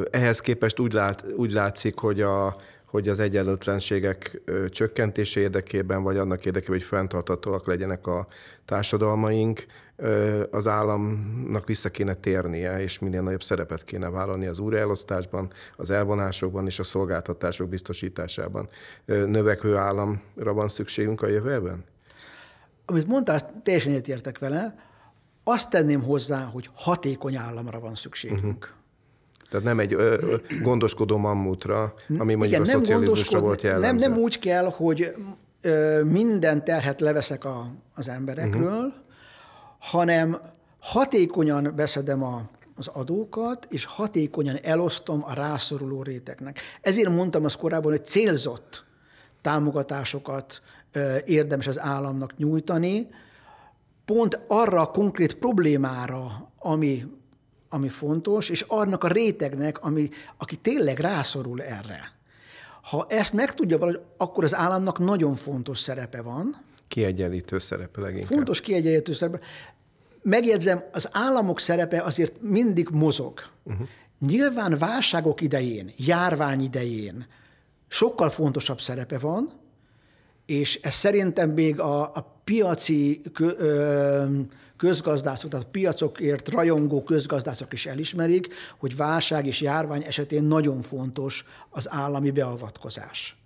Ehhez képest úgy, lát, úgy látszik, hogy a, hogy az egyenlőtlenségek csökkentése érdekében, vagy annak érdekében, hogy fenntartatóak legyenek a társadalmaink, az államnak vissza kéne térnie, és minél nagyobb szerepet kéne vállalni az újraelosztásban, az elvonásokban és a szolgáltatások biztosításában. Növekvő államra van szükségünk a jövőben? Amit mondtál, teljesen értek vele. Azt tenném hozzá, hogy hatékony államra van szükségünk. Uh-huh. Tehát nem egy ö, ö, gondoskodó mammutra, ami mondjuk Igen, a szocializmusra volt jellemző. Nem, nem úgy kell, hogy ö, minden terhet leveszek a, az emberekről, uh-huh. hanem hatékonyan beszedem a, az adókat, és hatékonyan elosztom a rászoruló rétegnek. Ezért mondtam azt korábban, hogy célzott támogatásokat ö, érdemes az államnak nyújtani, pont arra a konkrét problémára, ami ami fontos, és annak a rétegnek, ami, aki tényleg rászorul erre. Ha ezt meg tudja valahogy, akkor az államnak nagyon fontos szerepe van. Kiegyenlítő szerepe leginkább. Fontos kiegyenlítő szerepe. Megjegyzem, az államok szerepe azért mindig mozog. Uh-huh. Nyilván válságok idején, járvány idején sokkal fontosabb szerepe van, és ez szerintem még a, a piaci ö, közgazdászok, tehát piacokért rajongó közgazdászok is elismerik, hogy válság és járvány esetén nagyon fontos az állami beavatkozás.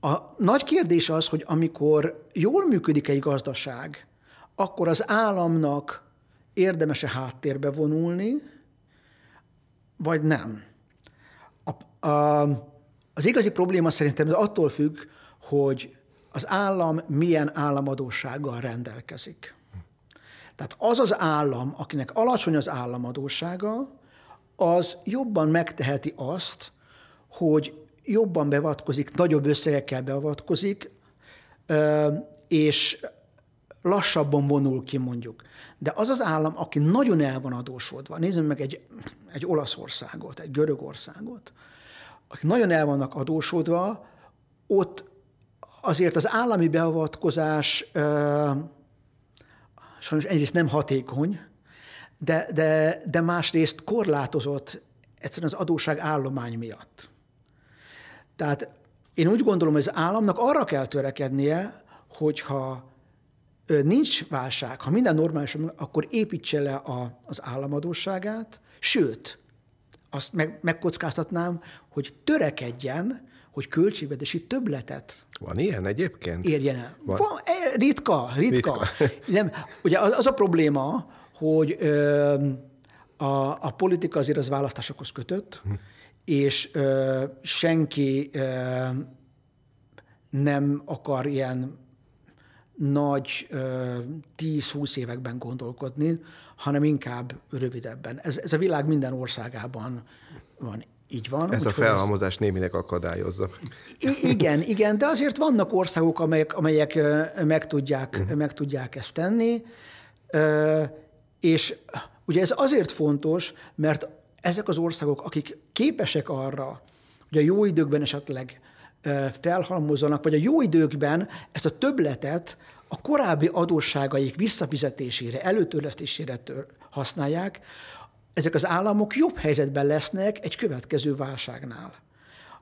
A nagy kérdés az, hogy amikor jól működik egy gazdaság, akkor az államnak érdemese háttérbe vonulni, vagy nem. A, a, az igazi probléma szerintem ez attól függ, hogy az állam milyen államadósággal rendelkezik. Tehát az az állam, akinek alacsony az államadósága, az jobban megteheti azt, hogy jobban beavatkozik, nagyobb összegekkel beavatkozik, és lassabban vonul ki mondjuk. De az az állam, aki nagyon el van adósodva, nézzük meg egy, egy Olaszországot, egy Görögországot, akik nagyon el vannak adósodva, ott azért az állami beavatkozás sajnos egyrészt nem hatékony, de, de, de másrészt korlátozott egyszerűen az adóság állomány miatt. Tehát én úgy gondolom, hogy az államnak arra kell törekednie, hogyha nincs válság, ha minden normális, akkor építse le a, az államadóságát, sőt, azt meg, megkockáztatnám, hogy törekedjen, hogy költségvetési többletet van ilyen egyébként? Érjen el. Van. Van, e, ritka, ritka. ritka. Nem, ugye az, az a probléma, hogy ö, a, a politika azért az választásokhoz kötött, hm. és ö, senki ö, nem akar ilyen nagy 10-20 években gondolkodni, hanem inkább rövidebben. Ez, ez a világ minden országában van. Így van. Ez a felhalmozás ez... némileg akadályozza. I- igen, igen, de azért vannak országok, amelyek, amelyek meg, tudják, uh-huh. meg tudják ezt tenni, és ugye ez azért fontos, mert ezek az országok, akik képesek arra, hogy a jó időkben esetleg felhalmozzanak, vagy a jó időkben ezt a többletet a korábbi adósságaik visszafizetésére, előtörlesztésére használják, ezek az államok jobb helyzetben lesznek egy következő válságnál.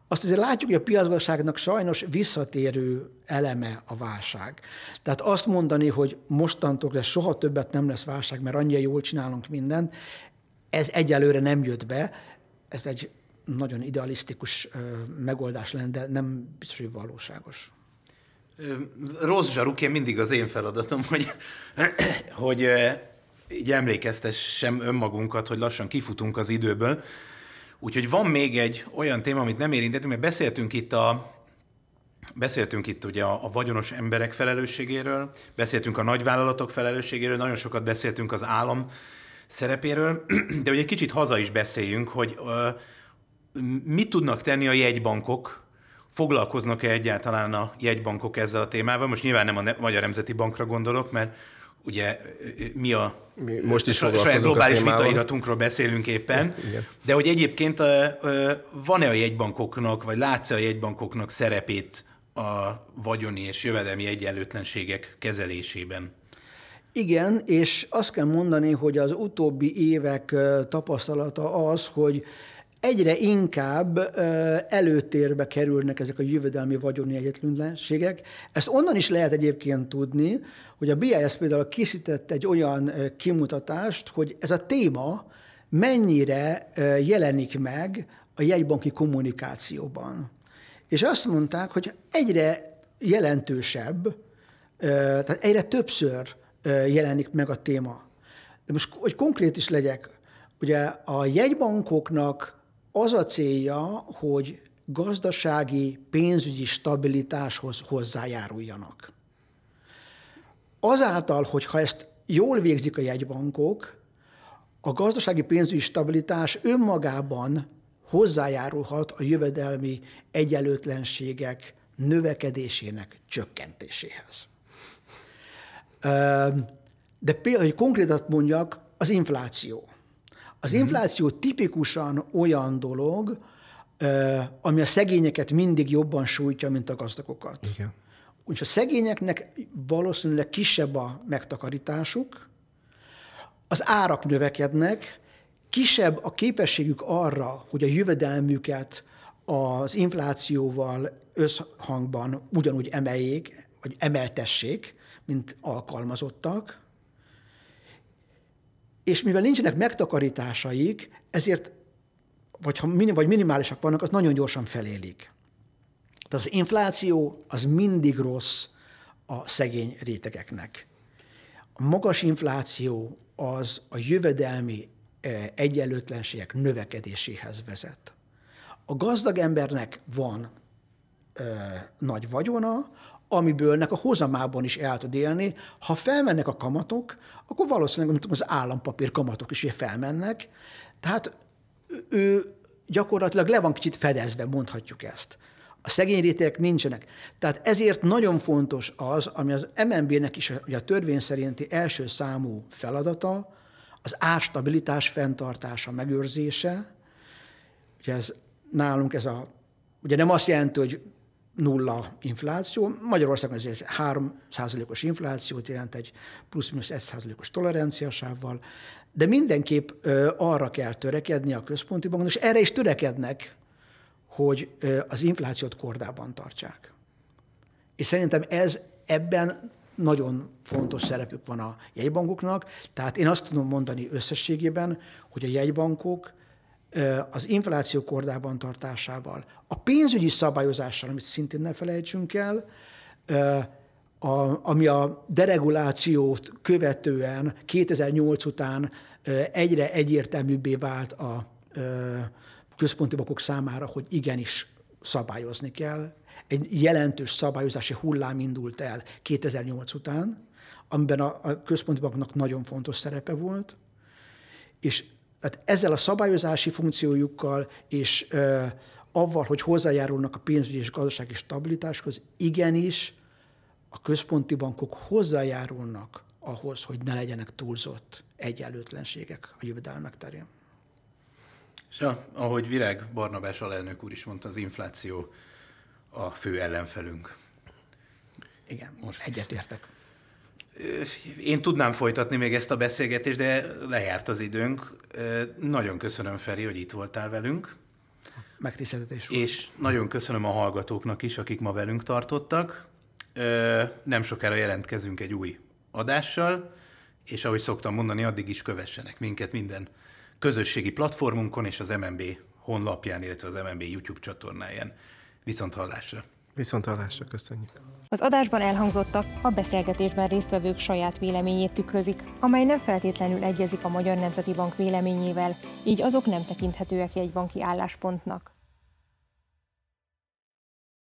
azt azért látjuk, hogy a piacgazdaságnak sajnos visszatérő eleme a válság. Tehát azt mondani, hogy mostantól lesz soha többet nem lesz válság, mert annyira jól csinálunk mindent, ez egyelőre nem jött be. Ez egy nagyon idealisztikus megoldás lenne, de nem biztos, hogy valóságos. Rossz zsaruként mindig az én feladatom, hogy, hogy így emlékeztessem önmagunkat, hogy lassan kifutunk az időből. Úgyhogy van még egy olyan téma, amit nem érintettünk, mert beszéltünk itt a, Beszéltünk itt ugye a, a vagyonos emberek felelősségéről, beszéltünk a nagyvállalatok felelősségéről, nagyon sokat beszéltünk az állam szerepéről, de hogy egy kicsit haza is beszéljünk, hogy uh, mit tudnak tenni a jegybankok, foglalkoznak-e egyáltalán a jegybankok ezzel a témával? Most nyilván nem a Magyar Nemzeti Bankra gondolok, mert ugye mi a mi most is saját globális vitairatunkról beszélünk éppen, Igen. de hogy egyébként van-e a jegybankoknak, vagy látsz-e a jegybankoknak szerepét a vagyoni és jövedelmi egyenlőtlenségek kezelésében? Igen, és azt kell mondani, hogy az utóbbi évek tapasztalata az, hogy egyre inkább előtérbe kerülnek ezek a jövedelmi vagyoni egyenlőtlenségek. Ezt onnan is lehet egyébként tudni, hogy a BIS például készített egy olyan kimutatást, hogy ez a téma mennyire jelenik meg a jegybanki kommunikációban. És azt mondták, hogy egyre jelentősebb, tehát egyre többször jelenik meg a téma. De most, hogy konkrét is legyek, ugye a jegybankoknak az a célja, hogy gazdasági, pénzügyi stabilitáshoz hozzájáruljanak. Azáltal, hogyha ezt jól végzik a jegybankok, a gazdasági pénzügyi stabilitás önmagában hozzájárulhat a jövedelmi egyenlőtlenségek növekedésének csökkentéséhez. De például, hogy konkrétat mondjak, az infláció. Az mhm. infláció tipikusan olyan dolog, ami a szegényeket mindig jobban sújtja, mint a gazdagokat. Igen. Úgyhogy a szegényeknek valószínűleg kisebb a megtakarításuk, az árak növekednek, kisebb a képességük arra, hogy a jövedelmüket az inflációval összhangban ugyanúgy emeljék, vagy emeltessék, mint alkalmazottak, és mivel nincsenek megtakarításaik, ezért, vagy, ha minim, vagy minimálisak vannak, az nagyon gyorsan felélik. Tehát az infláció az mindig rossz a szegény rétegeknek. A magas infláció az a jövedelmi e, egyenlőtlenségek növekedéséhez vezet. A gazdag embernek van ö, e, nagy vagyona, amibőlnek a hozamában is el tud élni. Ha felmennek a kamatok, akkor valószínűleg mint az állampapír kamatok is felmennek. Tehát ő gyakorlatilag le van kicsit fedezve, mondhatjuk ezt. A szegény rétegek nincsenek. Tehát ezért nagyon fontos az, ami az MNB-nek is a, a törvény szerinti első számú feladata, az árstabilitás fenntartása, megőrzése. Ugye ez, nálunk ez a, ugye nem azt jelenti, hogy nulla infláció. Magyarországon ez 3 os inflációt jelent egy plusz-minusz 1 os toleranciasával, de mindenképp arra kell törekedni a központi banknak, és erre is törekednek, hogy az inflációt kordában tartsák. És szerintem ez ebben nagyon fontos szerepük van a jegybankoknak, tehát én azt tudom mondani összességében, hogy a jegybankok az infláció kordában tartásával, a pénzügyi szabályozással, amit szintén ne felejtsünk el, a, ami a deregulációt követően 2008 után egyre egyértelműbbé vált a központi bankok számára, hogy igenis szabályozni kell. Egy jelentős szabályozási hullám indult el 2008 után, amiben a, a központi banknak nagyon fontos szerepe volt, és tehát ezzel a szabályozási funkciójukkal és ö, avval, hogy hozzájárulnak a pénzügyi és gazdasági stabilitáshoz, igenis a központi bankok hozzájárulnak ahhoz, hogy ne legyenek túlzott egyenlőtlenségek a jövedelmek terén. És ja, ahogy Virág Barnabás alelnök úr is mondta, az infláció a fő ellenfelünk. Igen, most egyetértek. Én tudnám folytatni még ezt a beszélgetést, de lejárt az időnk. Nagyon köszönöm, Feri, hogy itt voltál velünk. megtiszteltetés volt. És nagyon köszönöm a hallgatóknak is, akik ma velünk tartottak. Nem sokára jelentkezünk egy új adással, és ahogy szoktam mondani, addig is kövessenek minket minden közösségi platformunkon és az MNB honlapján, illetve az MNB YouTube csatornáján. Viszont hallásra! Viszont hallásra, köszönjük! Az adásban elhangzottak a beszélgetésben résztvevők saját véleményét tükrözik, amely nem feltétlenül egyezik a Magyar Nemzeti Bank véleményével, így azok nem tekinthetőek jegybanki álláspontnak.